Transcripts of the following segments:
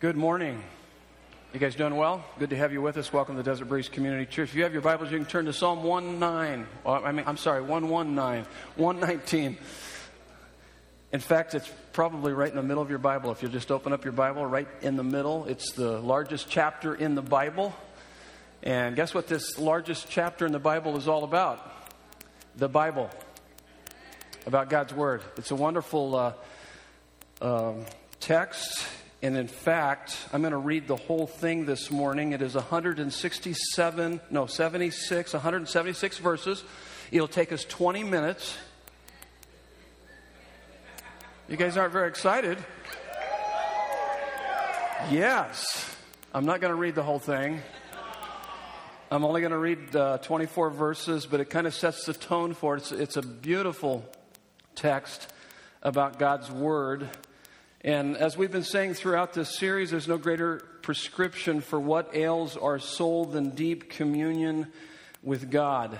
Good morning. You guys doing well? Good to have you with us. Welcome to Desert Breeze Community Church. If you have your Bibles, you can turn to Psalm 19. Oh, I mean, I'm sorry, 119, 119. In fact, it's probably right in the middle of your Bible. If you'll just open up your Bible, right in the middle. It's the largest chapter in the Bible. And guess what this largest chapter in the Bible is all about? The Bible. About God's Word. It's a wonderful uh, um, text. And in fact, I'm going to read the whole thing this morning. It is 167, no, 76, 176 verses. It'll take us 20 minutes. You guys aren't very excited. Yes. I'm not going to read the whole thing. I'm only going to read uh, 24 verses, but it kind of sets the tone for it. It's, it's a beautiful text about God's Word. And as we've been saying throughout this series, there's no greater prescription for what ails our soul than deep communion with God.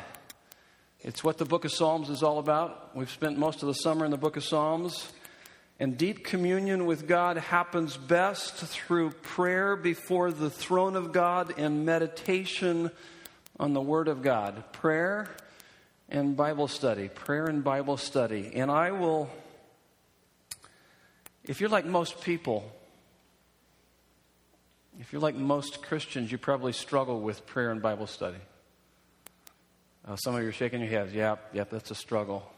It's what the book of Psalms is all about. We've spent most of the summer in the book of Psalms. And deep communion with God happens best through prayer before the throne of God and meditation on the Word of God. Prayer and Bible study. Prayer and Bible study. And I will if you're like most people, if you're like most Christians, you probably struggle with prayer and Bible study. Uh, some of you are shaking your heads. Yep, yep, that's a struggle.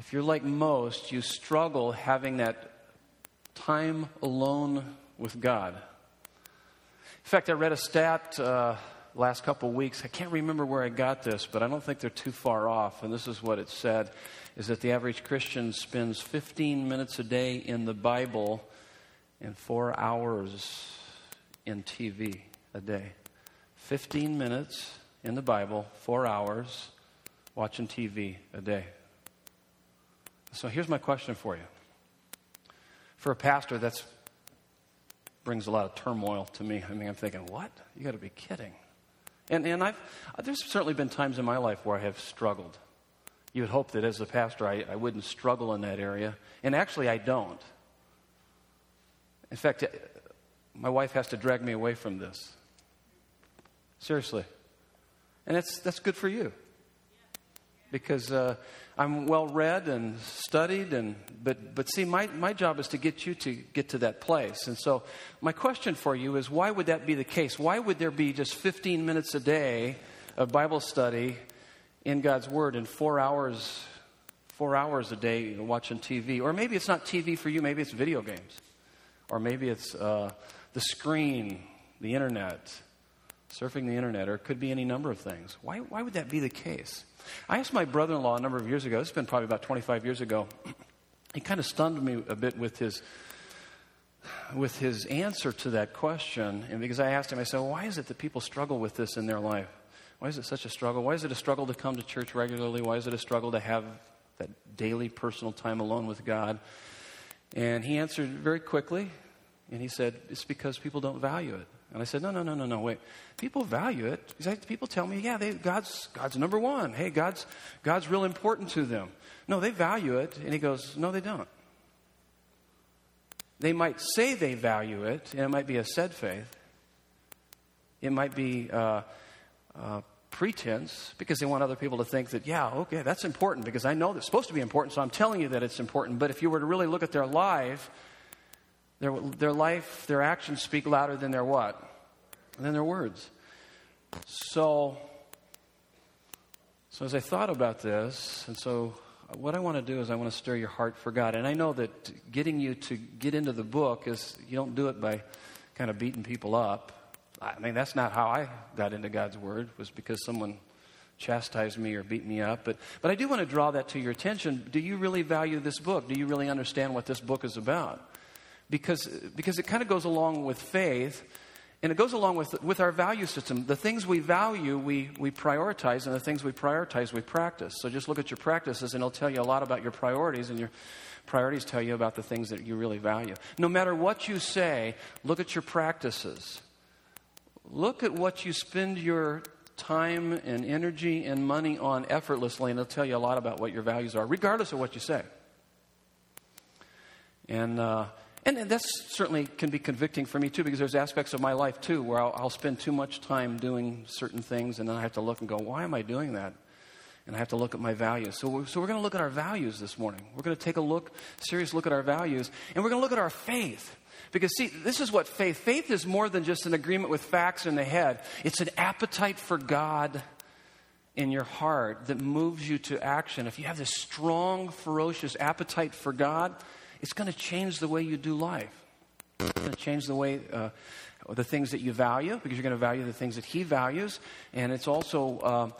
If you're like most, you struggle having that time alone with God. In fact, I read a stat uh, last couple weeks. I can't remember where I got this, but I don't think they're too far off. And this is what it said is that the average Christian spends 15 minutes a day in the Bible and four hours in TV a day. 15 minutes in the Bible, four hours watching TV a day. So here's my question for you. For a pastor, that brings a lot of turmoil to me. I mean, I'm thinking, what? You got to be kidding. And, and I've, there's certainly been times in my life where I have struggled. You would hope that as a pastor, I, I wouldn't struggle in that area. And actually, I don't. In fact, my wife has to drag me away from this. Seriously. And that's, that's good for you. Because uh, I'm well read and studied, and, but, but see, my, my job is to get you to get to that place. And so, my question for you is why would that be the case? Why would there be just 15 minutes a day of Bible study in God's Word and four hours, four hours a day watching TV. Or maybe it's not TV for you, maybe it's video games. Or maybe it's uh, the screen, the internet, surfing the internet, or it could be any number of things. Why, why would that be the case? I asked my brother in law a number of years ago, this has been probably about 25 years ago. He kind of stunned me a bit with his with his answer to that question, and because I asked him, I said, well, "Why is it that people struggle with this in their life?" Why is it such a struggle? Why is it a struggle to come to church regularly? Why is it a struggle to have that daily personal time alone with God? And he answered very quickly, and he said, It's because people don't value it. And I said, No, no, no, no, no, wait. People value it. People tell me, yeah, they, God's, God's number one. Hey, God's, God's real important to them. No, they value it. And he goes, No, they don't. They might say they value it, and it might be a said faith. It might be uh, uh, pretense because they want other people to think that, yeah, okay, that's important because I know that's supposed to be important, so I'm telling you that it's important. But if you were to really look at their life, their, their life, their actions speak louder than their what? Than their words. So, so as I thought about this, and so what I want to do is I want to stir your heart for God. And I know that getting you to get into the book is, you don't do it by kind of beating people up. I mean, that's not how I got into God's Word, was because someone chastised me or beat me up. But, but I do want to draw that to your attention. Do you really value this book? Do you really understand what this book is about? Because, because it kind of goes along with faith, and it goes along with, with our value system. The things we value, we, we prioritize, and the things we prioritize, we practice. So just look at your practices, and it'll tell you a lot about your priorities and your Priorities tell you about the things that you really value. No matter what you say, look at your practices. Look at what you spend your time and energy and money on effortlessly, and it'll tell you a lot about what your values are, regardless of what you say. And, uh, and, that certainly can be convicting for me too, because there's aspects of my life too where I'll, I'll spend too much time doing certain things, and then I have to look and go, why am I doing that? and I have to look at my values. So we're, so we're going to look at our values this morning. We're going to take a look, serious look at our values, and we're going to look at our faith. Because, see, this is what faith faith is more than just an agreement with facts in the head, it's an appetite for God in your heart that moves you to action. If you have this strong, ferocious appetite for God, it's going to change the way you do life. It's going to change the way, uh, the things that you value, because you're going to value the things that He values. And it's also, uh,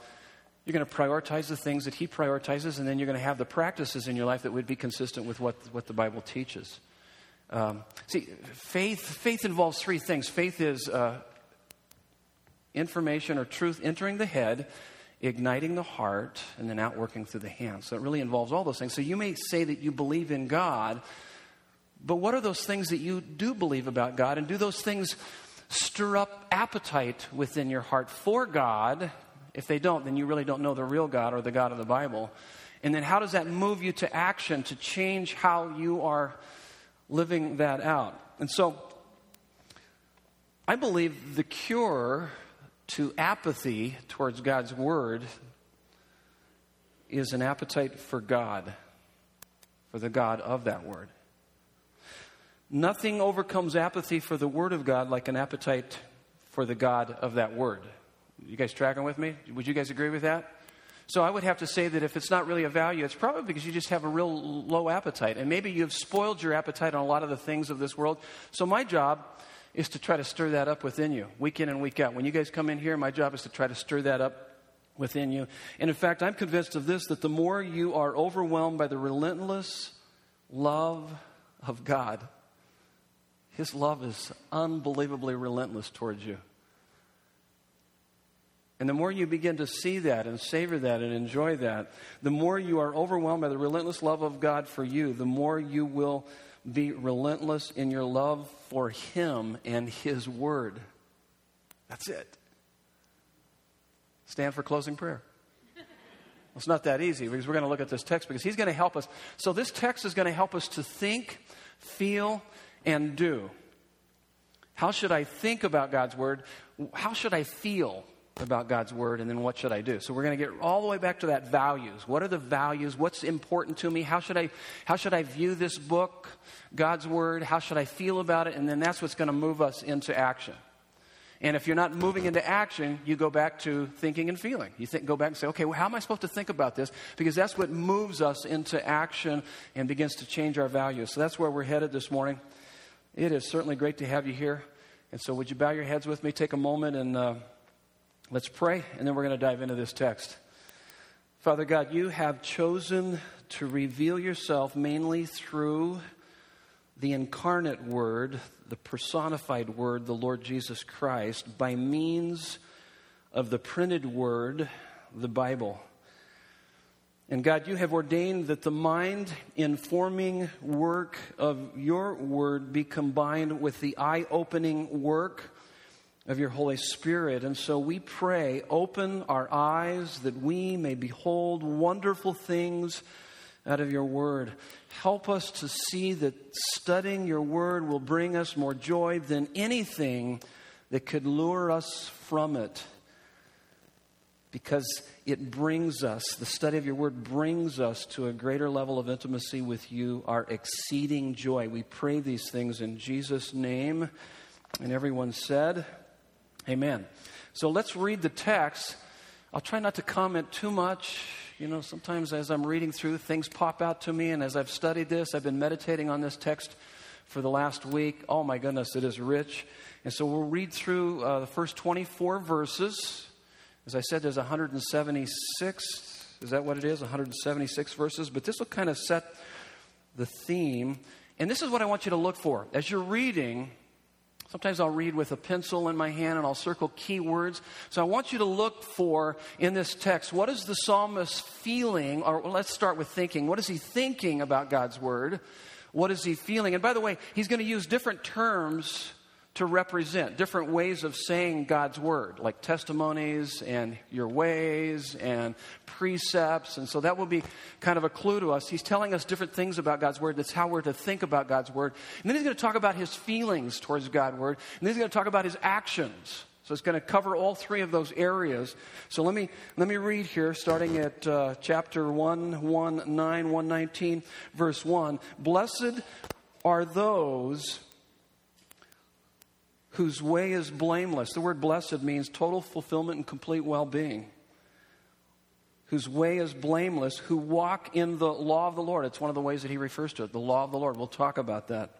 you're going to prioritize the things that He prioritizes, and then you're going to have the practices in your life that would be consistent with what, what the Bible teaches. Um, see, faith, faith involves three things. Faith is uh, information or truth entering the head, igniting the heart, and then outworking through the hands. So it really involves all those things. So you may say that you believe in God, but what are those things that you do believe about God? And do those things stir up appetite within your heart for God? If they don't, then you really don't know the real God or the God of the Bible. And then how does that move you to action to change how you are living that out? And so I believe the cure to apathy towards God's Word is an appetite for God, for the God of that Word. Nothing overcomes apathy for the Word of God like an appetite for the God of that Word. You guys tracking with me? Would you guys agree with that? So I would have to say that if it's not really a value, it's probably because you just have a real low appetite. And maybe you've spoiled your appetite on a lot of the things of this world. So my job is to try to stir that up within you, week in and week out. When you guys come in here, my job is to try to stir that up within you. And in fact, I'm convinced of this that the more you are overwhelmed by the relentless love of God, His love is unbelievably relentless towards you. And the more you begin to see that and savor that and enjoy that, the more you are overwhelmed by the relentless love of God for you, the more you will be relentless in your love for Him and His Word. That's it. Stand for closing prayer. It's not that easy because we're going to look at this text because he's going to help us. So, this text is going to help us to think, feel, and do. How should I think about God's word? How should I feel? About God's word, and then what should I do? So we're going to get all the way back to that values. What are the values? What's important to me? How should I how should I view this book, God's word? How should I feel about it? And then that's what's going to move us into action. And if you're not moving into action, you go back to thinking and feeling. You think, go back and say, okay, well, how am I supposed to think about this? Because that's what moves us into action and begins to change our values. So that's where we're headed this morning. It is certainly great to have you here. And so, would you bow your heads with me? Take a moment and. Uh, Let's pray, and then we're going to dive into this text. Father God, you have chosen to reveal yourself mainly through the incarnate Word, the personified Word, the Lord Jesus Christ, by means of the printed Word, the Bible. And God, you have ordained that the mind informing work of your Word be combined with the eye opening work of your Holy Spirit. And so we pray, open our eyes that we may behold wonderful things out of your word. Help us to see that studying your word will bring us more joy than anything that could lure us from it. Because it brings us, the study of your word brings us to a greater level of intimacy with you, our exceeding joy. We pray these things in Jesus' name. And everyone said, Amen. So let's read the text. I'll try not to comment too much. You know, sometimes as I'm reading through, things pop out to me, and as I've studied this, I've been meditating on this text for the last week. Oh my goodness, it is rich. And so we'll read through uh, the first 24 verses. As I said, there's 176. Is that what it is? 176 verses. But this will kind of set the theme. And this is what I want you to look for. As you're reading, Sometimes I'll read with a pencil in my hand and I'll circle keywords. So I want you to look for in this text what is the psalmist feeling, or let's start with thinking. What is he thinking about God's word? What is he feeling? And by the way, he's going to use different terms to represent different ways of saying God's word, like testimonies and your ways and precepts. And so that will be kind of a clue to us. He's telling us different things about God's word. That's how we're to think about God's word. And then he's going to talk about his feelings towards God's word. And then he's going to talk about his actions. So it's going to cover all three of those areas. So let me, let me read here, starting at uh, chapter 119, 119, verse 1. Blessed are those whose way is blameless. The word blessed means total fulfillment and complete well being. Whose way is blameless, who walk in the law of the Lord. It's one of the ways that he refers to it, the law of the Lord. We'll talk about that.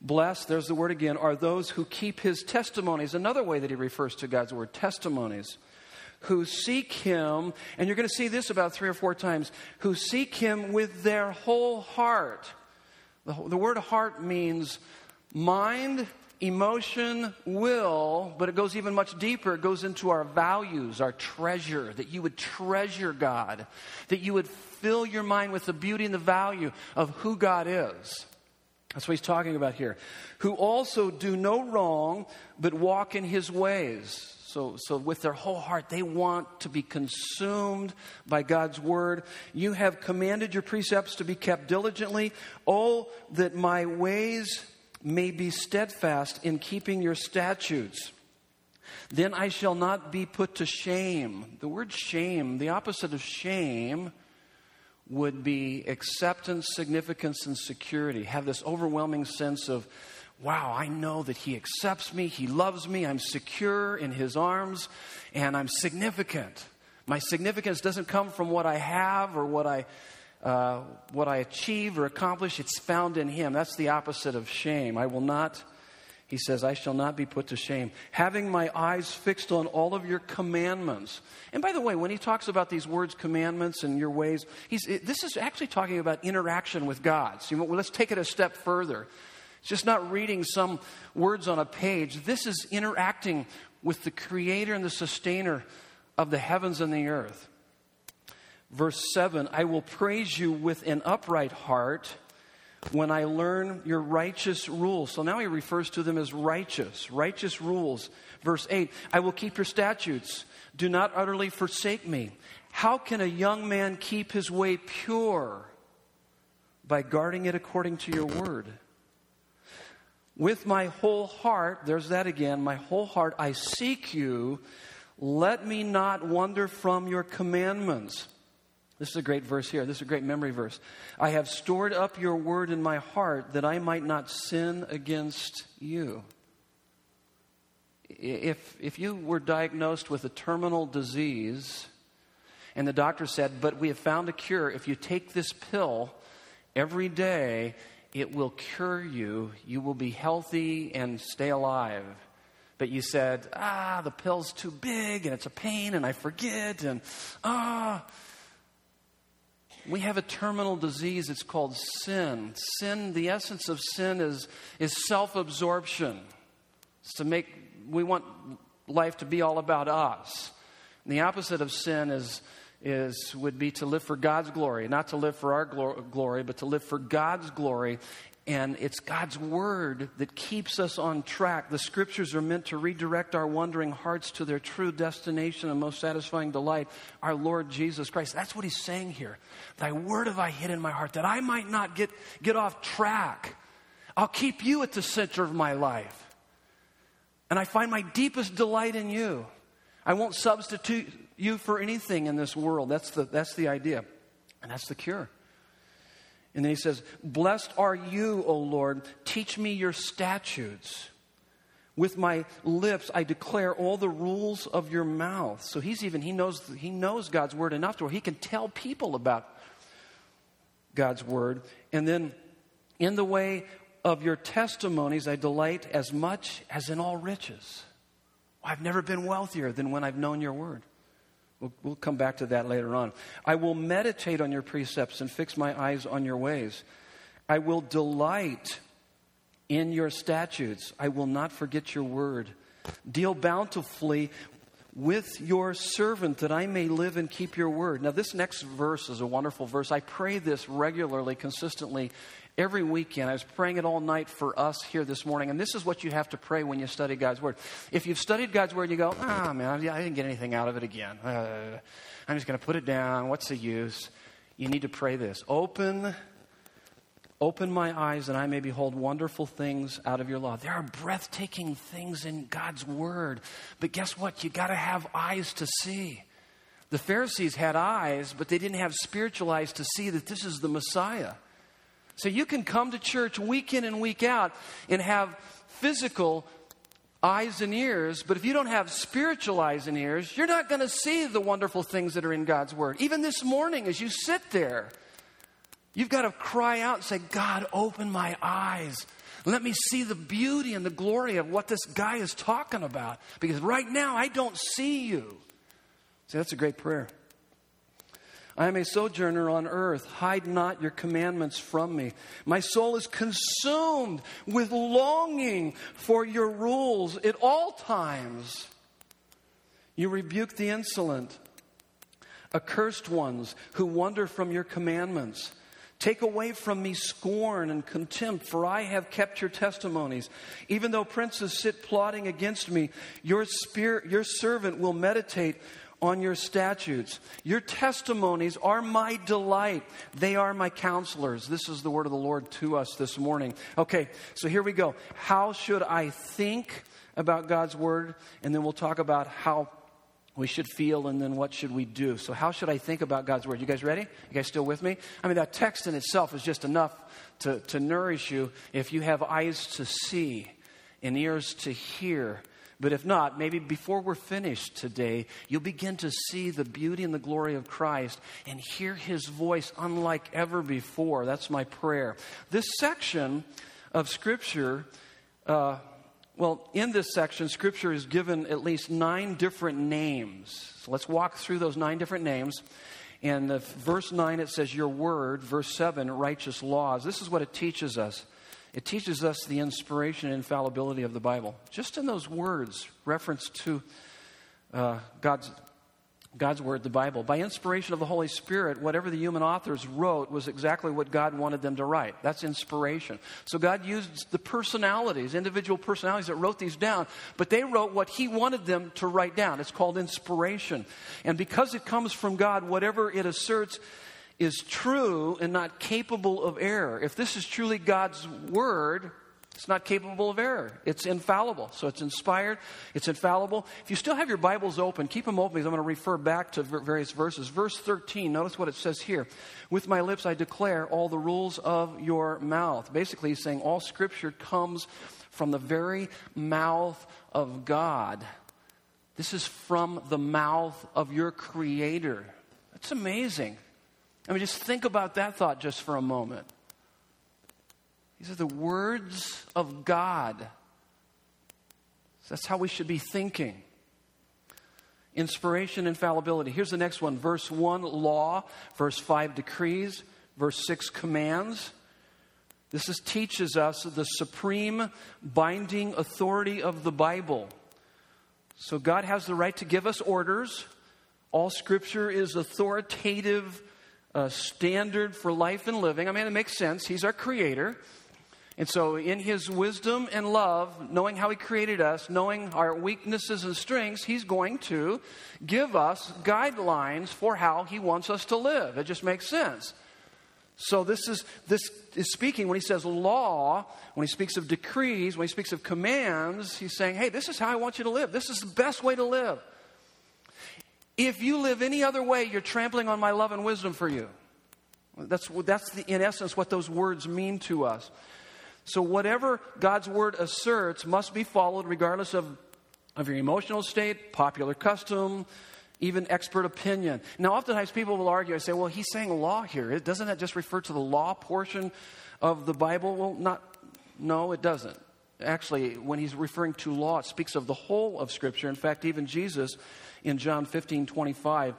Blessed, there's the word again, are those who keep his testimonies. Another way that he refers to God's word, testimonies. Who seek him, and you're going to see this about three or four times, who seek him with their whole heart. The, the word heart means mind, emotion, will, but it goes even much deeper. It goes into our values, our treasure, that you would treasure God, that you would fill your mind with the beauty and the value of who God is. That's what he's talking about here. Who also do no wrong, but walk in his ways. So, so with their whole heart, they want to be consumed by God's word. You have commanded your precepts to be kept diligently. Oh, that my ways may be steadfast in keeping your statutes. Then I shall not be put to shame. The word shame, the opposite of shame, would be acceptance, significance, and security. Have this overwhelming sense of, wow, I know that He accepts me, He loves me, I'm secure in His arms, and I'm significant. My significance doesn't come from what I have or what I uh, what I achieve or accomplish, it's found in Him. That's the opposite of shame. I will not, He says, I shall not be put to shame. Having my eyes fixed on all of your commandments. And by the way, when He talks about these words, commandments and your ways, he's, this is actually talking about interaction with God. So let's take it a step further. It's just not reading some words on a page. This is interacting with the creator and the sustainer of the heavens and the earth. Verse 7 I will praise you with an upright heart when I learn your righteous rules. So now he refers to them as righteous, righteous rules. Verse 8 I will keep your statutes. Do not utterly forsake me. How can a young man keep his way pure? By guarding it according to your word. With my whole heart, there's that again, my whole heart, I seek you. Let me not wander from your commandments. This is a great verse here. This is a great memory verse. I have stored up your word in my heart that I might not sin against you. If, if you were diagnosed with a terminal disease and the doctor said, But we have found a cure, if you take this pill every day, it will cure you, you will be healthy and stay alive. But you said, Ah, the pill's too big and it's a pain and I forget and ah. We have a terminal disease. It's called sin. Sin, the essence of sin is, is self absorption. It's to make, we want life to be all about us. And the opposite of sin is, is, would be to live for God's glory, not to live for our glory, but to live for God's glory and it's God's word that keeps us on track. The scriptures are meant to redirect our wandering hearts to their true destination and most satisfying delight, our Lord Jesus Christ. That's what he's saying here. Thy word have I hid in my heart that I might not get, get off track. I'll keep you at the center of my life. And I find my deepest delight in you. I won't substitute you for anything in this world. That's the, that's the idea. And that's the cure. And then he says, Blessed are you, O Lord. Teach me your statutes. With my lips, I declare all the rules of your mouth. So he's even, he knows, he knows God's word enough to where he can tell people about God's word. And then, in the way of your testimonies, I delight as much as in all riches. I've never been wealthier than when I've known your word. We'll, we'll come back to that later on. I will meditate on your precepts and fix my eyes on your ways. I will delight in your statutes. I will not forget your word. Deal bountifully with your servant that I may live and keep your word. Now, this next verse is a wonderful verse. I pray this regularly, consistently, every weekend. I was praying it all night for us here this morning. And this is what you have to pray when you study God's word. If you've studied God's word and you go, ah, man, I didn't get anything out of it again. Uh, I'm just going to put it down. What's the use? You need to pray this. Open Open my eyes that I may behold wonderful things out of your law. There are breathtaking things in God's word. But guess what? You got to have eyes to see. The Pharisees had eyes, but they didn't have spiritual eyes to see that this is the Messiah. So you can come to church week in and week out and have physical eyes and ears, but if you don't have spiritual eyes and ears, you're not going to see the wonderful things that are in God's Word. Even this morning, as you sit there, You've got to cry out and say, God, open my eyes. Let me see the beauty and the glory of what this guy is talking about. Because right now, I don't see you. See, that's a great prayer. I am a sojourner on earth. Hide not your commandments from me. My soul is consumed with longing for your rules at all times. You rebuke the insolent, accursed ones who wander from your commandments. Take away from me scorn and contempt, for I have kept your testimonies. Even though princes sit plotting against me, your spirit, your servant will meditate on your statutes. Your testimonies are my delight. They are my counselors. This is the word of the Lord to us this morning. Okay, so here we go. How should I think about God's word? And then we'll talk about how we should feel and then what should we do so how should i think about god's word you guys ready you guys still with me i mean that text in itself is just enough to, to nourish you if you have eyes to see and ears to hear but if not maybe before we're finished today you'll begin to see the beauty and the glory of christ and hear his voice unlike ever before that's my prayer this section of scripture uh, well, in this section, Scripture is given at least nine different names. So let's walk through those nine different names. In the verse 9, it says, Your word. Verse 7, righteous laws. This is what it teaches us. It teaches us the inspiration and infallibility of the Bible. Just in those words, reference to uh, God's God's Word, the Bible. By inspiration of the Holy Spirit, whatever the human authors wrote was exactly what God wanted them to write. That's inspiration. So God used the personalities, individual personalities that wrote these down, but they wrote what He wanted them to write down. It's called inspiration. And because it comes from God, whatever it asserts is true and not capable of error. If this is truly God's Word, it's not capable of error. It's infallible. So it's inspired, it's infallible. If you still have your Bibles open, keep them open because I'm going to refer back to various verses. Verse 13, notice what it says here. With my lips I declare all the rules of your mouth. Basically, he's saying all scripture comes from the very mouth of God. This is from the mouth of your Creator. That's amazing. I mean, just think about that thought just for a moment. These are the words of God. That's how we should be thinking. Inspiration, infallibility. Here's the next one verse 1, law. Verse 5, decrees. Verse 6, commands. This is, teaches us the supreme binding authority of the Bible. So God has the right to give us orders. All scripture is authoritative standard for life and living. I mean, it makes sense. He's our creator. And so, in his wisdom and love, knowing how he created us, knowing our weaknesses and strengths, he's going to give us guidelines for how he wants us to live. It just makes sense. So this is this is speaking when he says law, when he speaks of decrees, when he speaks of commands, he's saying, "Hey, this is how I want you to live. This is the best way to live. If you live any other way, you're trampling on my love and wisdom for you." That's that's the, in essence what those words mean to us. So, whatever God's word asserts must be followed regardless of, of your emotional state, popular custom, even expert opinion. Now, oftentimes people will argue, I say, well, he's saying law here. Doesn't that just refer to the law portion of the Bible? Well, not, no, it doesn't. Actually, when he's referring to law, it speaks of the whole of Scripture. In fact, even Jesus in John 15 25,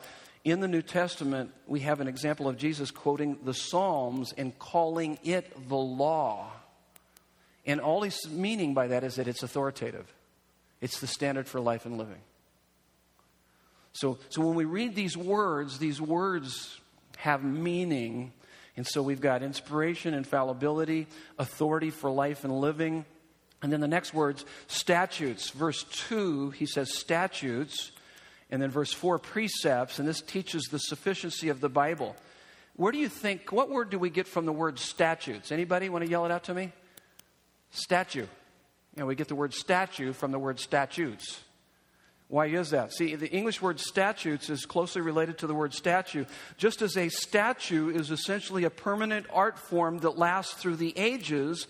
in the New Testament, we have an example of Jesus quoting the Psalms and calling it the law. And all he's meaning by that is that it's authoritative, it's the standard for life and living. So, so when we read these words, these words have meaning. And so we've got inspiration, infallibility, authority for life and living. And then the next words, statutes. Verse 2, he says statutes. And then verse 4, precepts. And this teaches the sufficiency of the Bible. Where do you think, what word do we get from the word statutes? Anybody want to yell it out to me? Statue. You know, we get the word statue from the word statutes. Why is that? See, the English word statutes is closely related to the word statue. Just as a statue is essentially a permanent art form that lasts through the ages,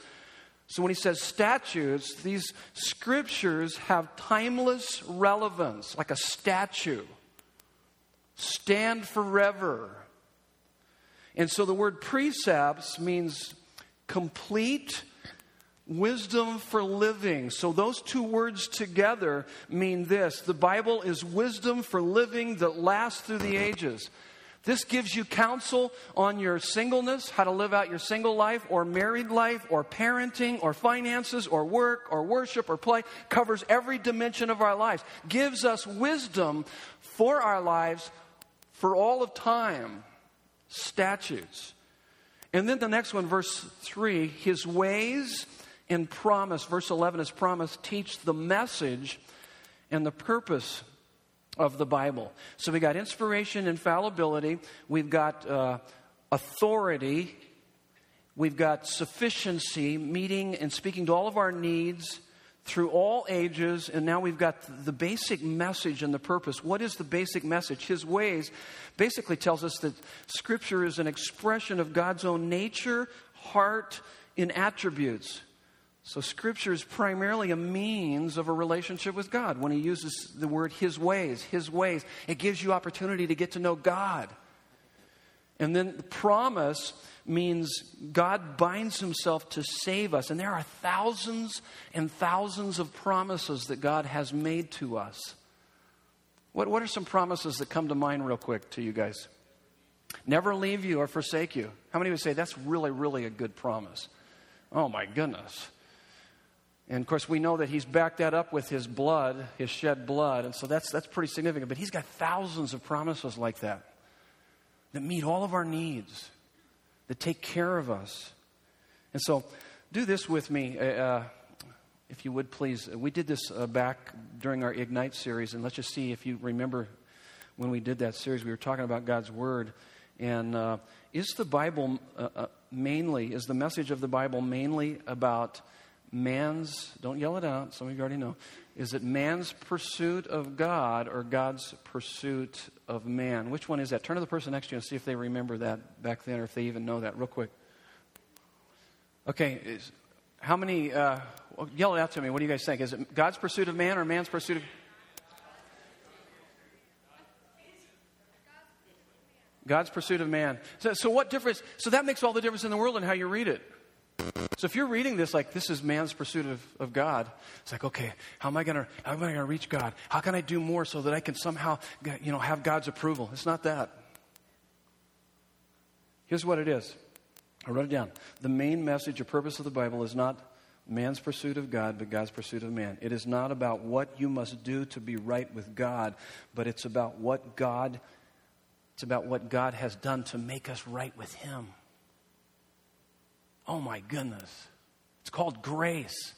so when he says statutes, these scriptures have timeless relevance, like a statue. Stand forever. And so the word precepts means complete wisdom for living. So those two words together mean this the Bible is wisdom for living that lasts through the ages. This gives you counsel on your singleness, how to live out your single life, or married life, or parenting, or finances, or work, or worship, or play. Covers every dimension of our lives. Gives us wisdom for our lives for all of time. Statutes. And then the next one, verse 3 His ways and promise, verse 11 is promise, teach the message and the purpose of the Bible. So we got inspiration, infallibility, we've got uh, authority, we've got sufficiency, meeting and speaking to all of our needs through all ages, and now we've got the basic message and the purpose. What is the basic message? His ways basically tells us that Scripture is an expression of God's own nature, heart, and attributes. So, Scripture is primarily a means of a relationship with God. When he uses the word His ways, His ways, it gives you opportunity to get to know God. And then the promise means God binds Himself to save us. And there are thousands and thousands of promises that God has made to us. What, what are some promises that come to mind, real quick, to you guys? Never leave you or forsake you. How many would say that's really, really a good promise? Oh, my goodness. And of course, we know that he's backed that up with his blood, his shed blood. And so that's, that's pretty significant. But he's got thousands of promises like that that meet all of our needs, that take care of us. And so, do this with me, uh, uh if you would please. We did this uh, back during our Ignite series, and let's just see if you remember when we did that series. We were talking about God's Word. And uh, is the Bible uh, uh, mainly, is the message of the Bible mainly about man's, don't yell it out, some of you already know, is it man's pursuit of God or God's pursuit of man? Which one is that? Turn to the person next to you and see if they remember that back then or if they even know that, real quick. Okay, is, how many, uh, yell it out to me. What do you guys think? Is it God's pursuit of man or man's pursuit of God's pursuit of man. So, so what difference? So that makes all the difference in the world in how you read it. So if you're reading this like this is man's pursuit of, of God, it's like, okay, how am I gonna how am I gonna reach God? How can I do more so that I can somehow you know have God's approval? It's not that. Here's what it is. I wrote it down. The main message or purpose of the Bible is not man's pursuit of God, but God's pursuit of man. It is not about what you must do to be right with God, but it's about what God it's about what God has done to make us right with him. Oh my goodness. It's called grace.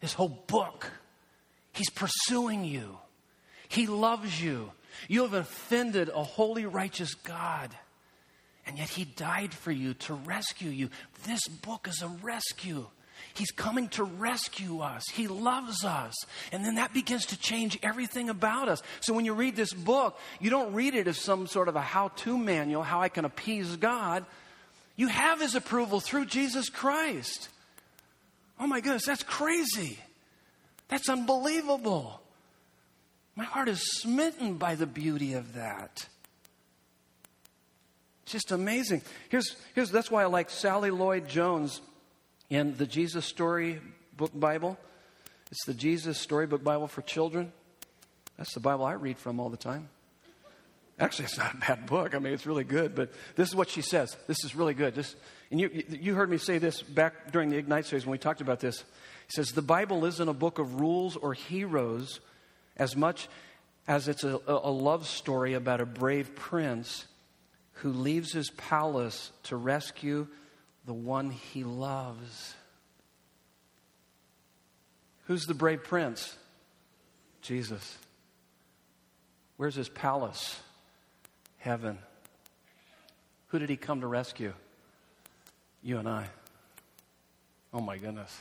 This whole book. He's pursuing you. He loves you. You have offended a holy, righteous God. And yet He died for you to rescue you. This book is a rescue. He's coming to rescue us. He loves us. And then that begins to change everything about us. So when you read this book, you don't read it as some sort of a how to manual, how I can appease God. You have his approval through Jesus Christ. Oh my goodness, that's crazy. That's unbelievable. My heart is smitten by the beauty of that. It's just amazing. Here's, here's that's why I like Sally Lloyd Jones in the Jesus Story Book Bible. It's the Jesus Storybook Bible for children. That's the Bible I read from all the time. Actually, it's not a bad book. I mean, it's really good. But this is what she says. This is really good. This, and you, you heard me say this back during the Ignite series when we talked about this. He says, The Bible isn't a book of rules or heroes as much as it's a, a love story about a brave prince who leaves his palace to rescue the one he loves. Who's the brave prince? Jesus. Where's his palace? Heaven. Who did he come to rescue? You and I. Oh my goodness.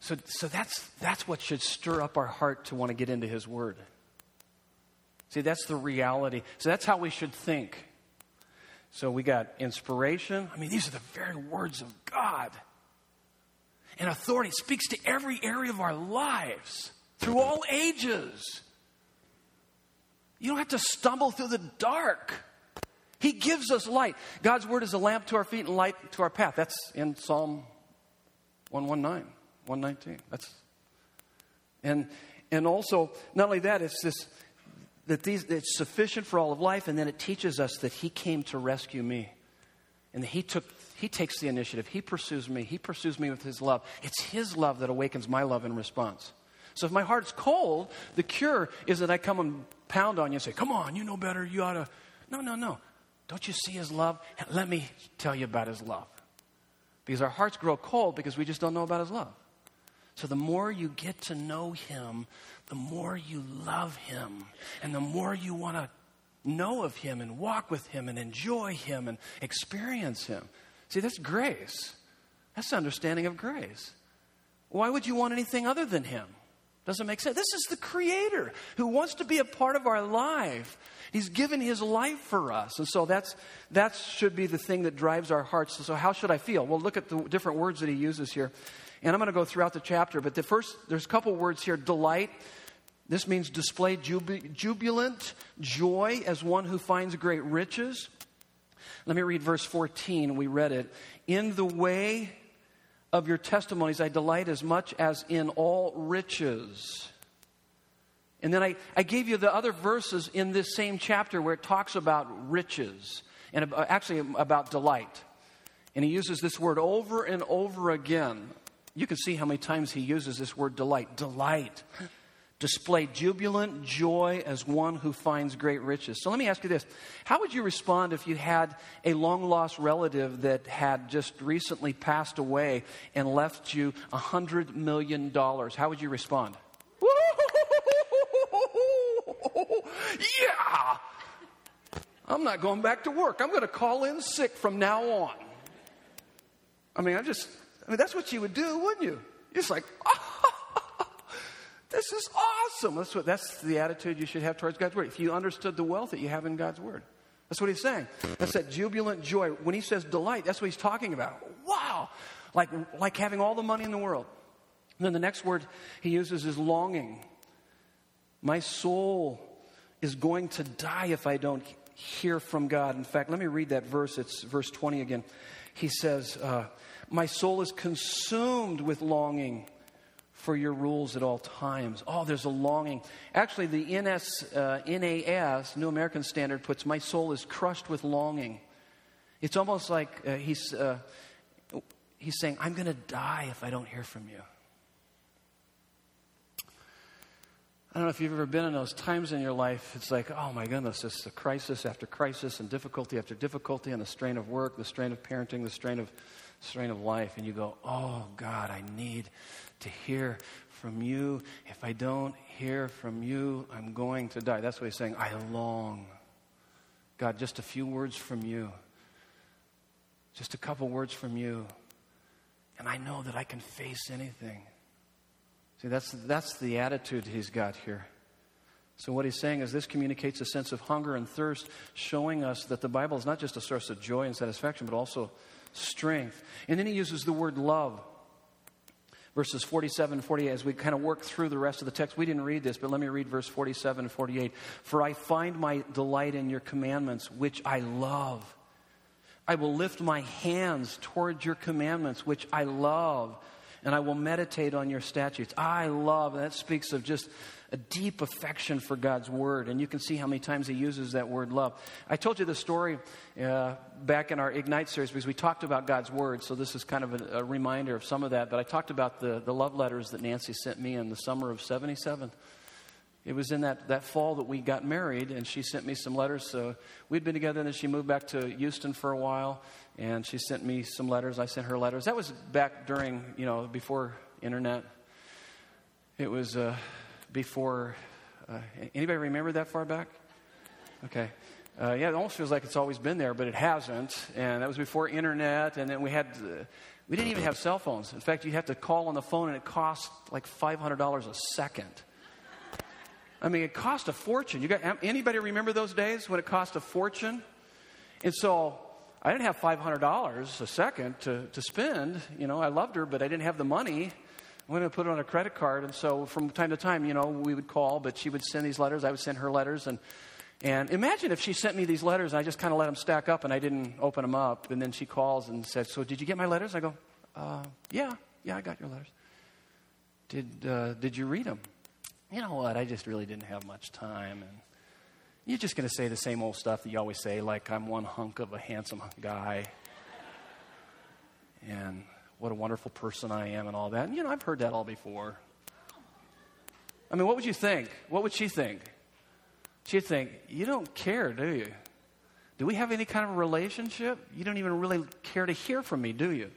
So, so that's, that's what should stir up our heart to want to get into his word. See, that's the reality. So that's how we should think. So we got inspiration. I mean, these are the very words of God. And authority speaks to every area of our lives through all ages. You don't have to stumble through the dark. He gives us light. God's word is a lamp to our feet and light to our path. That's in Psalm 119, 119. That's and and also not only that, it's this that these it's sufficient for all of life, and then it teaches us that He came to rescue me. And that He took He takes the initiative. He pursues me. He pursues me with His love. It's His love that awakens my love in response. So if my heart's cold, the cure is that I come and pound on you and say, Come on, you know better, you ought to. No, no, no. Don't you see his love? Let me tell you about his love. Because our hearts grow cold because we just don't know about his love. So the more you get to know him, the more you love him. And the more you want to know of him and walk with him and enjoy him and experience him. See, that's grace. That's the understanding of grace. Why would you want anything other than him? Doesn't make sense. This is the Creator who wants to be a part of our life. He's given His life for us. And so that's, that should be the thing that drives our hearts. So, how should I feel? Well, look at the different words that He uses here. And I'm going to go throughout the chapter, but the first, there's a couple words here delight. This means display jub- jubilant joy as one who finds great riches. Let me read verse 14. We read it. In the way of your testimonies I delight as much as in all riches. And then I, I gave you the other verses in this same chapter where it talks about riches and uh, actually about delight. And he uses this word over and over again. You can see how many times he uses this word delight. Delight display jubilant joy as one who finds great riches. So let me ask you this How would you respond if you had a long lost relative that had just recently passed away and left you a $100 million? How would you respond? yeah! I'm not going back to work. I'm going to call in sick from now on. I mean, I just, I mean, that's what you would do, wouldn't you? It's like, oh, this is awesome. That's, what, that's the attitude you should have towards God's Word. If you understood the wealth that you have in God's Word. That's what he's saying. That's that jubilant joy. When he says delight, that's what he's talking about. Wow! Like, like having all the money in the world. And then the next word he uses is longing. My soul is going to die if I don't hear from God. In fact, let me read that verse. It's verse 20 again. He says, uh, My soul is consumed with longing for your rules at all times. Oh, there's a longing. Actually, the NS, uh, NAS, New American Standard, puts, My soul is crushed with longing. It's almost like uh, he's, uh, he's saying, I'm going to die if I don't hear from you. I don't know if you've ever been in those times in your life. It's like, oh my goodness, it's a crisis after crisis and difficulty after difficulty and the strain of work, the strain of parenting, the strain of strain of life. And you go, oh God, I need to hear from you. If I don't hear from you, I'm going to die. That's what he's saying. I long. God, just a few words from you. Just a couple words from you. And I know that I can face anything. See, that's, that's the attitude he's got here. So, what he's saying is this communicates a sense of hunger and thirst, showing us that the Bible is not just a source of joy and satisfaction, but also strength. And then he uses the word love verses 47 and 48 as we kind of work through the rest of the text. We didn't read this, but let me read verse 47 and 48. For I find my delight in your commandments, which I love. I will lift my hands towards your commandments, which I love. And I will meditate on your statutes. I love, that speaks of just a deep affection for God's word. And you can see how many times he uses that word love. I told you the story uh, back in our Ignite series because we talked about God's word. So this is kind of a, a reminder of some of that. But I talked about the, the love letters that Nancy sent me in the summer of 77. It was in that, that fall that we got married, and she sent me some letters. So we'd been together, and then she moved back to Houston for a while, and she sent me some letters. I sent her letters. That was back during, you know, before internet. It was uh, before. Uh, anybody remember that far back? Okay. Uh, yeah, it almost feels like it's always been there, but it hasn't. And that was before internet, and then we had. Uh, we didn't even have cell phones. In fact, you have to call on the phone, and it cost like $500 a second. I mean, it cost a fortune. You got anybody remember those days when it cost a fortune? And so I didn't have five hundred dollars a second to, to spend. You know, I loved her, but I didn't have the money. I'm going to put it on a credit card, and so from time to time, you know, we would call, but she would send these letters. I would send her letters, and and imagine if she sent me these letters, and I just kind of let them stack up, and I didn't open them up, and then she calls and says, "So did you get my letters?" I go, uh, "Yeah, yeah, I got your letters." Did uh, did you read them? You know what, I just really didn't have much time. And you're just going to say the same old stuff that you always say, like, I'm one hunk of a handsome guy. and what a wonderful person I am, and all that. And, you know, I've heard that all before. I mean, what would you think? What would she think? She'd think, You don't care, do you? Do we have any kind of relationship? You don't even really care to hear from me, do you?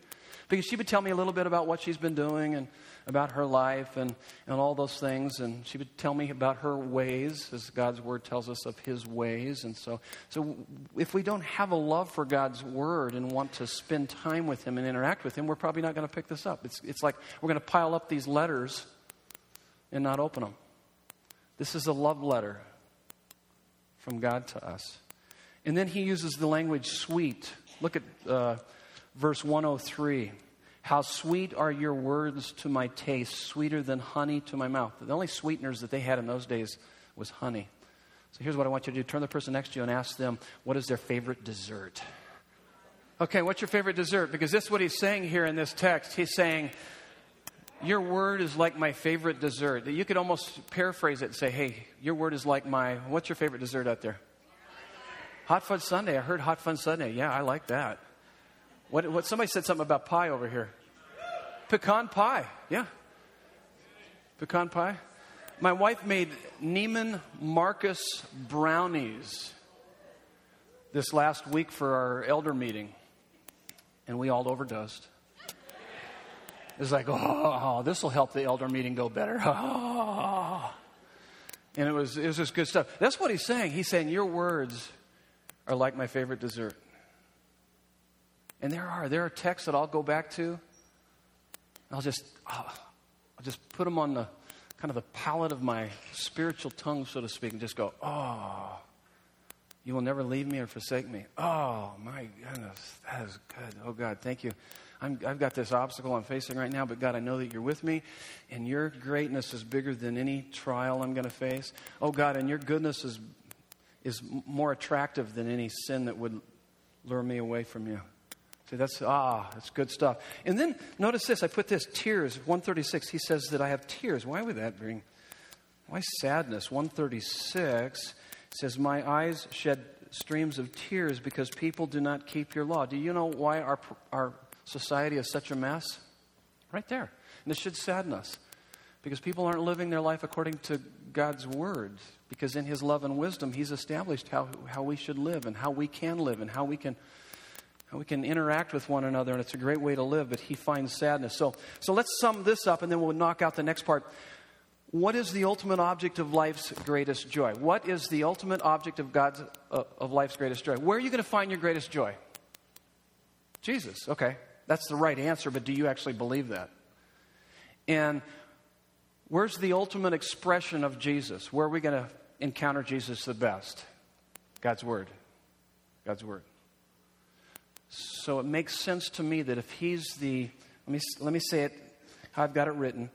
Because she would tell me a little bit about what she's been doing and about her life and, and all those things. And she would tell me about her ways, as God's Word tells us of His ways. And so, so if we don't have a love for God's Word and want to spend time with Him and interact with Him, we're probably not going to pick this up. It's, it's like we're going to pile up these letters and not open them. This is a love letter from God to us. And then he uses the language sweet. Look at uh, verse 103. How sweet are your words to my taste, sweeter than honey to my mouth. The only sweeteners that they had in those days was honey. So here's what I want you to do turn the person next to you and ask them, what is their favorite dessert? Okay, what's your favorite dessert? Because this is what he's saying here in this text. He's saying, Your word is like my favorite dessert. You could almost paraphrase it and say, Hey, your word is like my, what's your favorite dessert out there? Hot Fudge Sundae. I heard Hot Fudge Sundae. Yeah, I like that. What, what, somebody said something about pie over here. Pecan pie, yeah. Pecan pie. My wife made Neiman Marcus brownies this last week for our elder meeting, and we all overdosed. It's like, oh, this will help the elder meeting go better. Oh. And it was, it was just good stuff. That's what he's saying. He's saying, Your words are like my favorite dessert. And there are. There are texts that I'll go back to. I'll just, I'll, I'll just put them on the kind of the palate of my spiritual tongue, so to speak, and just go, oh, you will never leave me or forsake me. Oh, my goodness, that is good. Oh, God, thank you. i have got this obstacle I'm facing right now, but God, I know that you're with me, and your greatness is bigger than any trial I'm going to face. Oh, God, and your goodness is, is more attractive than any sin that would lure me away from you. See, that's, ah, that's good stuff. And then notice this I put this tears, 136. He says that I have tears. Why would that bring? Why sadness? 136 says, My eyes shed streams of tears because people do not keep your law. Do you know why our, our society is such a mess? Right there. And it should sadden us because people aren't living their life according to God's word. Because in His love and wisdom, He's established how, how we should live and how we can live and how we can we can interact with one another, and it's a great way to live, but he finds sadness. So, so let's sum this up, and then we'll knock out the next part. What is the ultimate object of life's greatest joy? What is the ultimate object of God's uh, of life's greatest joy? Where are you going to find your greatest joy? Jesus. Okay, that's the right answer, but do you actually believe that? And where's the ultimate expression of Jesus? Where are we going to encounter Jesus the best? God's Word. God's Word. So it makes sense to me that if he's the, let me, let me say it how I've got it written,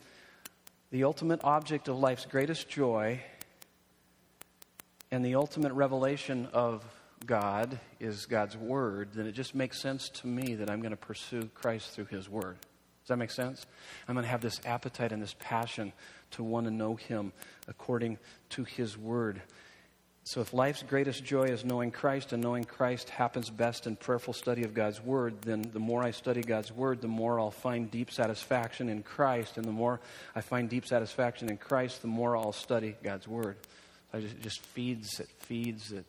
the ultimate object of life's greatest joy and the ultimate revelation of God is God's Word, then it just makes sense to me that I'm going to pursue Christ through His Word. Does that make sense? I'm going to have this appetite and this passion to want to know Him according to His Word. So, if life's greatest joy is knowing Christ and knowing Christ happens best in prayerful study of God's Word, then the more I study God's Word, the more I'll find deep satisfaction in Christ. And the more I find deep satisfaction in Christ, the more I'll study God's Word. Just, it just feeds it, feeds it.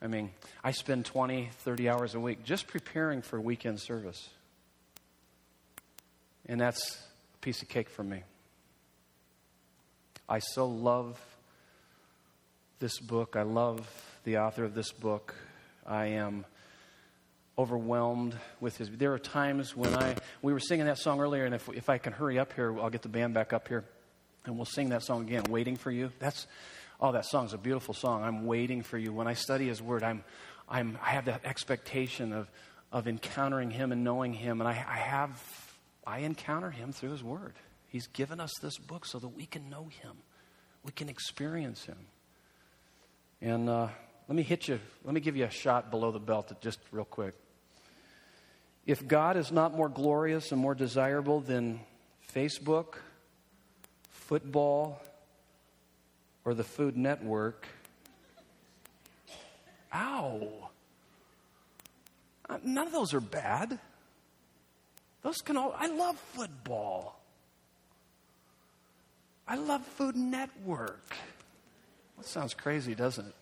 I mean, I spend 20, 30 hours a week just preparing for weekend service. And that's a piece of cake for me. I so love this book. I love the author of this book. I am overwhelmed with his. There are times when I, we were singing that song earlier, and if, if I can hurry up here, I'll get the band back up here, and we'll sing that song again, Waiting for You. That's, oh, that song's a beautiful song. I'm waiting for you. When I study his word, I'm, I'm, I have that expectation of, of encountering him and knowing him, and I, I have, I encounter him through his word. He's given us this book so that we can know him, we can experience him. And uh, let me hit you, let me give you a shot below the belt just real quick. If God is not more glorious and more desirable than Facebook, football, or the Food Network, ow. Uh, none of those are bad. Those can all, I love football. I love Food Network. That sounds crazy, doesn't it?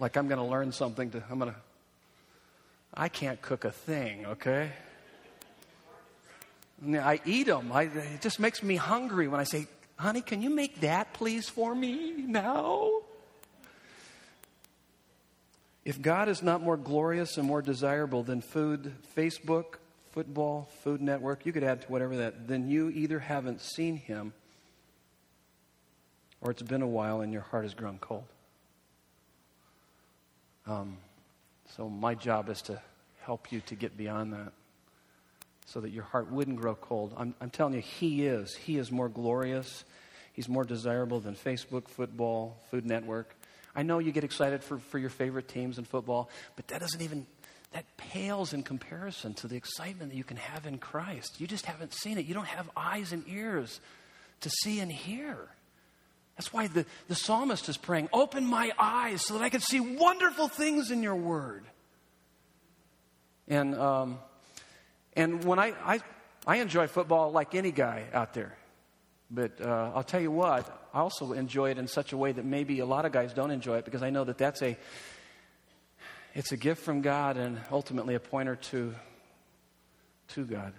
Like I'm going to learn something to, I'm going to, I can't cook a thing, okay? I eat them. I, it just makes me hungry when I say, honey, can you make that please for me now? If God is not more glorious and more desirable than food, Facebook, football, Food Network, you could add to whatever that, then you either haven't seen him or it's been a while and your heart has grown cold. Um, so, my job is to help you to get beyond that so that your heart wouldn't grow cold. I'm, I'm telling you, He is. He is more glorious. He's more desirable than Facebook, football, Food Network. I know you get excited for, for your favorite teams in football, but that doesn't even, that pales in comparison to the excitement that you can have in Christ. You just haven't seen it. You don't have eyes and ears to see and hear. That's why the, the psalmist is praying, Open my eyes so that I can see wonderful things in your word. And, um, and when I, I, I enjoy football like any guy out there. But uh, I'll tell you what, I also enjoy it in such a way that maybe a lot of guys don't enjoy it because I know that that's a, it's a gift from God and ultimately a pointer to, to God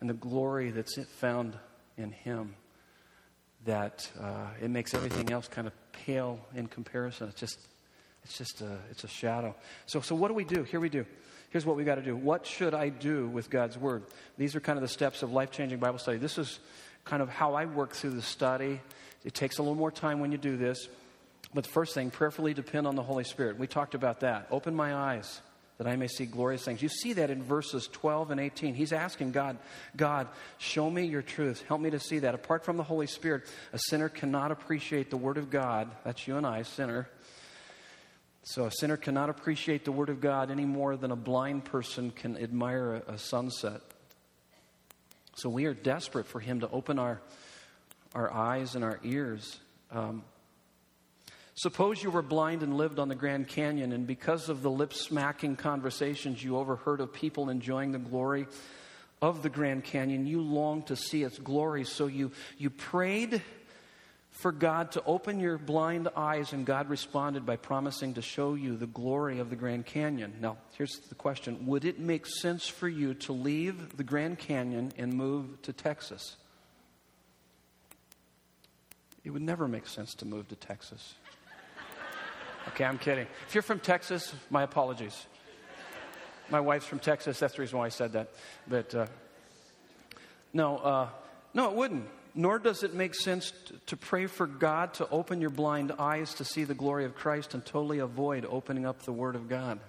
and the glory that's found in Him that uh, it makes everything else kind of pale in comparison. It's just, it's just a, it's a shadow. So, so what do we do? Here we do. Here's what we got to do. What should I do with God's Word? These are kind of the steps of life changing Bible study. This is kind of how I work through the study. It takes a little more time when you do this. But the first thing, prayerfully depend on the Holy Spirit. We talked about that. Open my eyes that I may see glorious things. You see that in verses 12 and 18. He's asking God, God, show me your truth. Help me to see that. Apart from the Holy Spirit, a sinner cannot appreciate the Word of God. That's you and I, sinner. So a sinner cannot appreciate the Word of God any more than a blind person can admire a, a sunset. So we are desperate for Him to open our, our eyes and our ears. Um, Suppose you were blind and lived on the Grand Canyon, and because of the lip smacking conversations you overheard of people enjoying the glory of the Grand Canyon, you longed to see its glory. So you, you prayed for God to open your blind eyes, and God responded by promising to show you the glory of the Grand Canyon. Now, here's the question Would it make sense for you to leave the Grand Canyon and move to Texas? It would never make sense to move to Texas. Okay, I'm kidding. If you're from Texas, my apologies. My wife's from Texas. That's the reason why I said that. But uh, no, uh, no, it wouldn't. Nor does it make sense to, to pray for God to open your blind eyes to see the glory of Christ and totally avoid opening up the Word of God.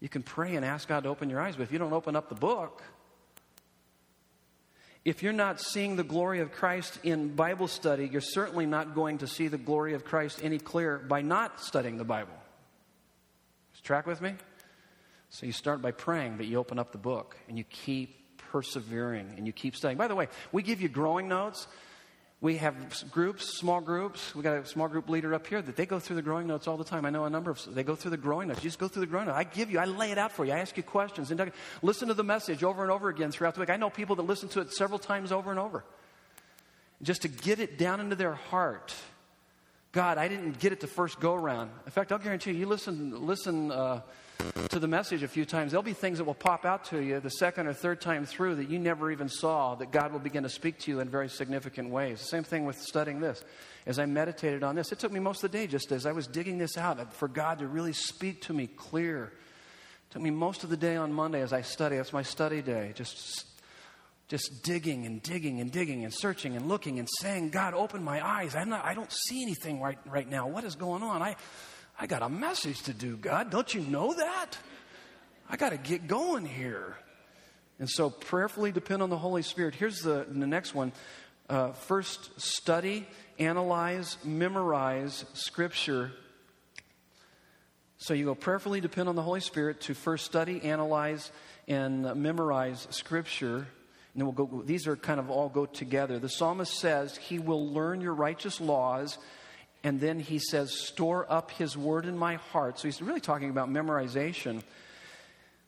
You can pray and ask God to open your eyes, but if you don't open up the book, if you're not seeing the glory of Christ in Bible study, you're certainly not going to see the glory of Christ any clearer by not studying the Bible. Just track with me? So you start by praying, but you open up the book and you keep persevering and you keep studying. By the way, we give you growing notes. We have groups, small groups. We got a small group leader up here that they go through the growing notes all the time. I know a number of they go through the growing notes. You just go through the growing notes. I give you, I lay it out for you. I ask you questions and listen to the message over and over again throughout the week. I know people that listen to it several times over and over, just to get it down into their heart. God, I didn't get it the first go around. In fact, I'll guarantee you, you listen, listen. Uh, to the message a few times, there'll be things that will pop out to you the second or third time through that you never even saw, that God will begin to speak to you in very significant ways. Same thing with studying this. As I meditated on this, it took me most of the day just as I was digging this out uh, for God to really speak to me clear. It took me most of the day on Monday as I study. That's my study day. Just just digging and digging and digging and searching and looking and saying, God, open my eyes. I'm not, I don't see anything right, right now. What is going on? I, I got a message to do, God. Don't you know that? I got to get going here. And so, prayerfully depend on the Holy Spirit. Here's the, the next one. Uh, first, study, analyze, memorize Scripture. So, you go prayerfully depend on the Holy Spirit to first study, analyze, and memorize Scripture. And then we'll go, these are kind of all go together. The psalmist says, He will learn your righteous laws and then he says, store up his word in my heart. So he's really talking about memorization.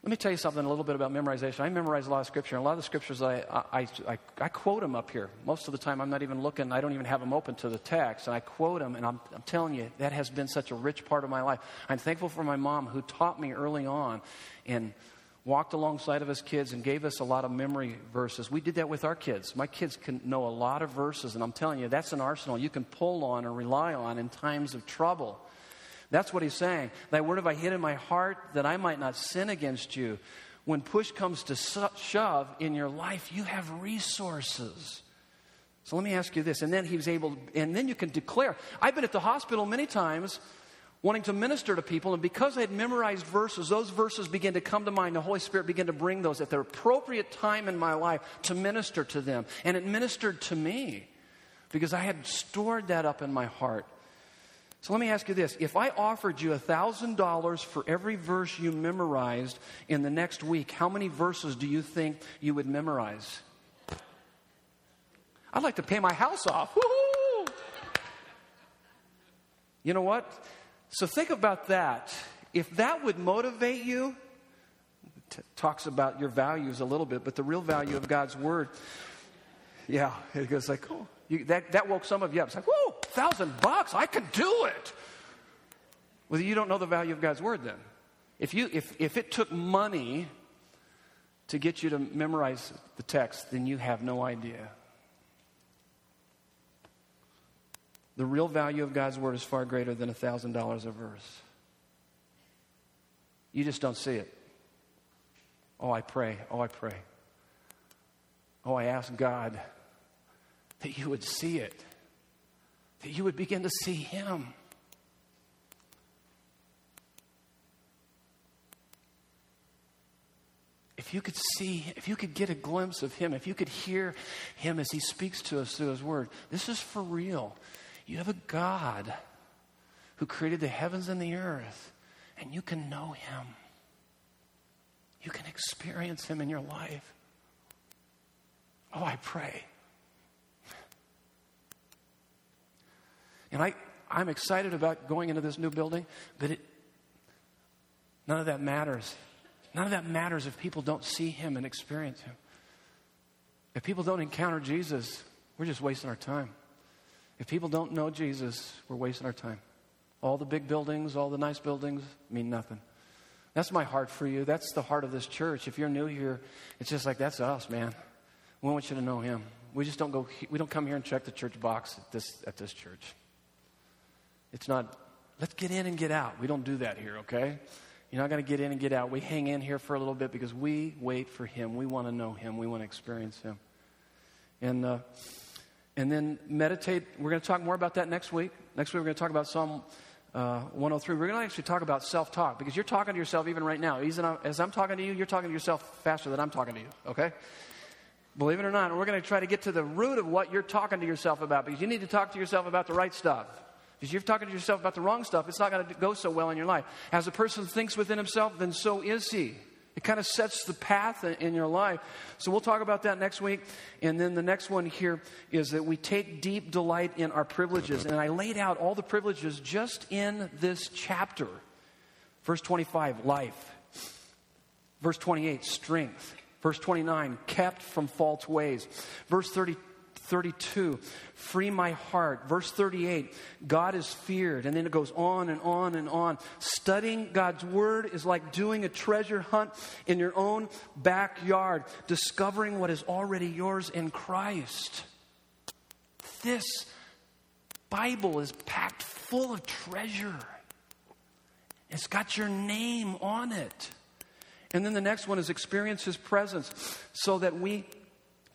Let me tell you something a little bit about memorization. I memorize a lot of scripture, and a lot of the scriptures I, I, I, I, quote them up here. Most of the time, I'm not even looking, I don't even have them open to the text, and I quote them, and I'm, I'm telling you, that has been such a rich part of my life. I'm thankful for my mom who taught me early on and walked alongside of us kids and gave us a lot of memory verses. We did that with our kids. My kids can know a lot of verses, and I'm telling you, that's an arsenal you can pull on or rely on in times of trouble. That's what he's saying. Thy word have I hid in my heart that I might not sin against you. When push comes to shove in your life, you have resources. So let me ask you this. And then he was able, and then you can declare. I've been at the hospital many times wanting to minister to people. And because I had memorized verses, those verses began to come to mind. The Holy Spirit began to bring those at the appropriate time in my life to minister to them. And it ministered to me because I had stored that up in my heart. So let me ask you this. If I offered you $1,000 for every verse you memorized in the next week, how many verses do you think you would memorize? I'd like to pay my house off. Woo-hoo! You know what? So think about that. If that would motivate you, t- talks about your values a little bit, but the real value of God's word, yeah, it goes like, oh, you, that, that woke some of you up. It's like, whoa, thousand bucks, I could do it. Well, you don't know the value of God's word then. If, you, if, if it took money to get you to memorize the text, then you have no idea. The real value of God's word is far greater than $1,000 a verse. You just don't see it. Oh, I pray. Oh, I pray. Oh, I ask God that you would see it, that you would begin to see Him. If you could see, if you could get a glimpse of Him, if you could hear Him as He speaks to us through His Word, this is for real. You have a God who created the heavens and the earth, and you can know Him. You can experience Him in your life. Oh, I pray. And I, I'm excited about going into this new building, but it, none of that matters. None of that matters if people don't see Him and experience Him. If people don't encounter Jesus, we're just wasting our time. If people don't know Jesus, we're wasting our time. All the big buildings, all the nice buildings mean nothing. That's my heart for you. That's the heart of this church. If you're new here, it's just like that's us, man. We want you to know Him. We just don't go. We don't come here and check the church box at this at this church. It's not. Let's get in and get out. We don't do that here. Okay. You're not going to get in and get out. We hang in here for a little bit because we wait for Him. We want to know Him. We want to experience Him. And. Uh, and then meditate. We're going to talk more about that next week. Next week, we're going to talk about Psalm uh, 103. We're going to actually talk about self talk because you're talking to yourself even right now. As I'm talking to you, you're talking to yourself faster than I'm talking to you, okay? Believe it or not, we're going to try to get to the root of what you're talking to yourself about because you need to talk to yourself about the right stuff. Because you're talking to yourself about the wrong stuff, it's not going to go so well in your life. As a person thinks within himself, then so is he. It kind of sets the path in, your life. So we'll talk about that next week. And then the next one here is that we take deep delight in our privileges. And I laid out all the privileges just in this chapter. Verse 25, life. Verse 28, strength. Verse 29, kept from false ways. Verse 30, 32, free my heart. Verse 38, God is feared. And then it goes on and on and on. Studying God's word is like doing a treasure hunt in your own backyard, discovering what is already yours in Christ. This Bible is packed full of treasure. It's got your name on it. And then the next one is experience his presence so that we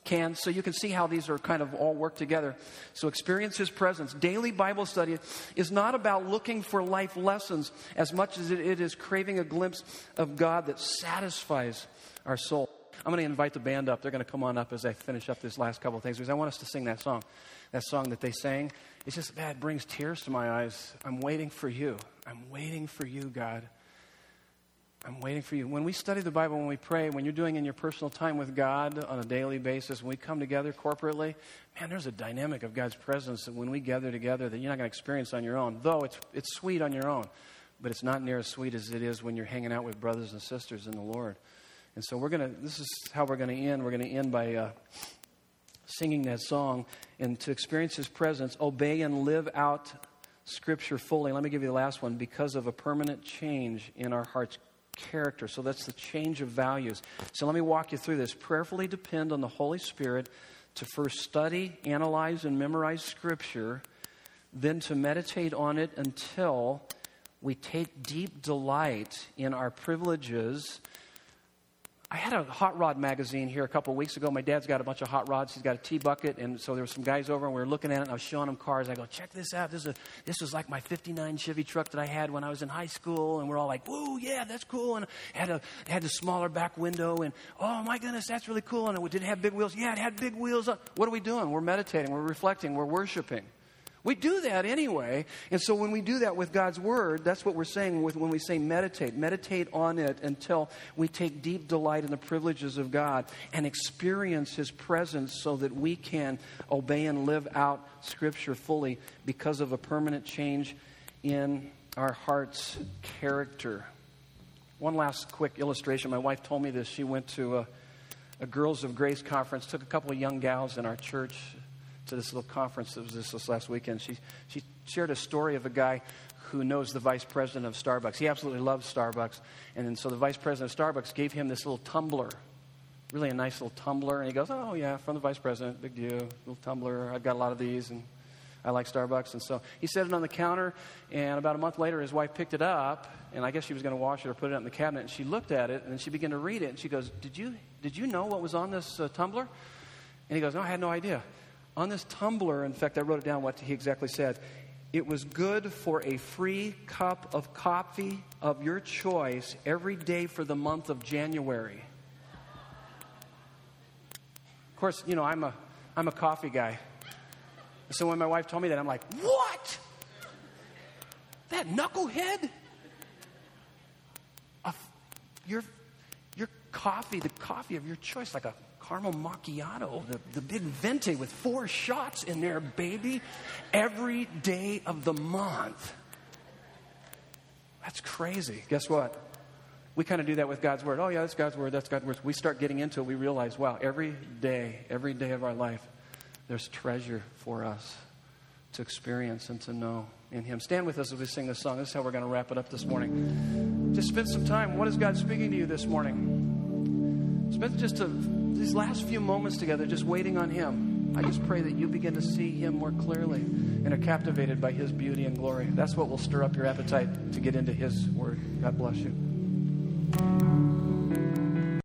can, so you can see how these are kind of all work together. So experience his presence. Daily Bible study is not about looking for life lessons as much as it is craving a glimpse of God that satisfies our soul. I'm going to invite the band up. They're going to come on up as I finish up this last couple of things because I want us to sing that song. That song that they sang. It's just, man, it brings tears to my eyes. I'm waiting for you. I'm waiting for you, God. I'm waiting for you. When we study the Bible, when we pray, when you're doing in your personal time with God on a daily basis, when we come together corporately, man, there's a dynamic of God's presence that when we gather together that you're not going to experience on your own. Though it's, it's sweet on your own, but it's not near as sweet as it is when you're hanging out with brothers and sisters in the Lord. And so we're going to, this is how we're going to end. We're going to end by uh, singing that song. And to experience His presence, obey and live out Scripture fully. Let me give you the last one because of a permanent change in our hearts character. So that's the change of values. So let me walk you through this. Prayerfully depend on the Holy Spirit to first study, analyze, and memorize Scripture, then to meditate on it until we take deep delight in our privileges I had a hot rod magazine here a couple of weeks ago. My dad's got a bunch of hot rods. He's got a T-bucket, and so there were some guys over, and we were looking at it. and I was showing them cars. I go, check this out. This is a, this was like my '59 Chevy truck that I had when I was in high school, and we're all like, "Whoa, yeah, that's cool!" And had a had the smaller back window, and oh my goodness, that's really cool. And it did have big wheels. Yeah, it had big wheels. What are we doing? We're meditating. We're reflecting. We're worshiping. We do that anyway. And so when we do that with God's Word, that's what we're saying with, when we say meditate. Meditate on it until we take deep delight in the privileges of God and experience His presence so that we can obey and live out Scripture fully because of a permanent change in our heart's character. One last quick illustration. My wife told me this. She went to a, a Girls of Grace conference, took a couple of young gals in our church to this little conference that was this, this last weekend. She, she shared a story of a guy who knows the vice president of Starbucks. He absolutely loves Starbucks. And then, so the vice president of Starbucks gave him this little tumbler, really a nice little tumbler. And he goes, Oh, yeah, from the vice president, big deal, little tumbler. I've got a lot of these, and I like Starbucks. And so he set it on the counter, and about a month later, his wife picked it up, and I guess she was going to wash it or put it in the cabinet. And she looked at it, and then she began to read it, and she goes, Did you, did you know what was on this uh, tumbler? And he goes, No, I had no idea. On this tumbler, in fact, I wrote it down what he exactly said. It was good for a free cup of coffee of your choice every day for the month of January. Of course, you know, I'm a, I'm a coffee guy. So when my wife told me that, I'm like, what? That knucklehead? A, your, your coffee, the coffee of your choice, like a caramel macchiato, the, the big venti with four shots in there, baby, every day of the month. That's crazy. Guess what? We kind of do that with God's Word. Oh, yeah, that's God's Word, that's God's Word. We start getting into it, we realize, wow, every day, every day of our life, there's treasure for us to experience and to know in Him. Stand with us as we sing this song. This is how we're going to wrap it up this morning. Just spend some time. What is God speaking to you this morning? Spend just a these last few moments together, just waiting on Him, I just pray that you begin to see Him more clearly and are captivated by His beauty and glory. That's what will stir up your appetite to get into His Word. God bless you.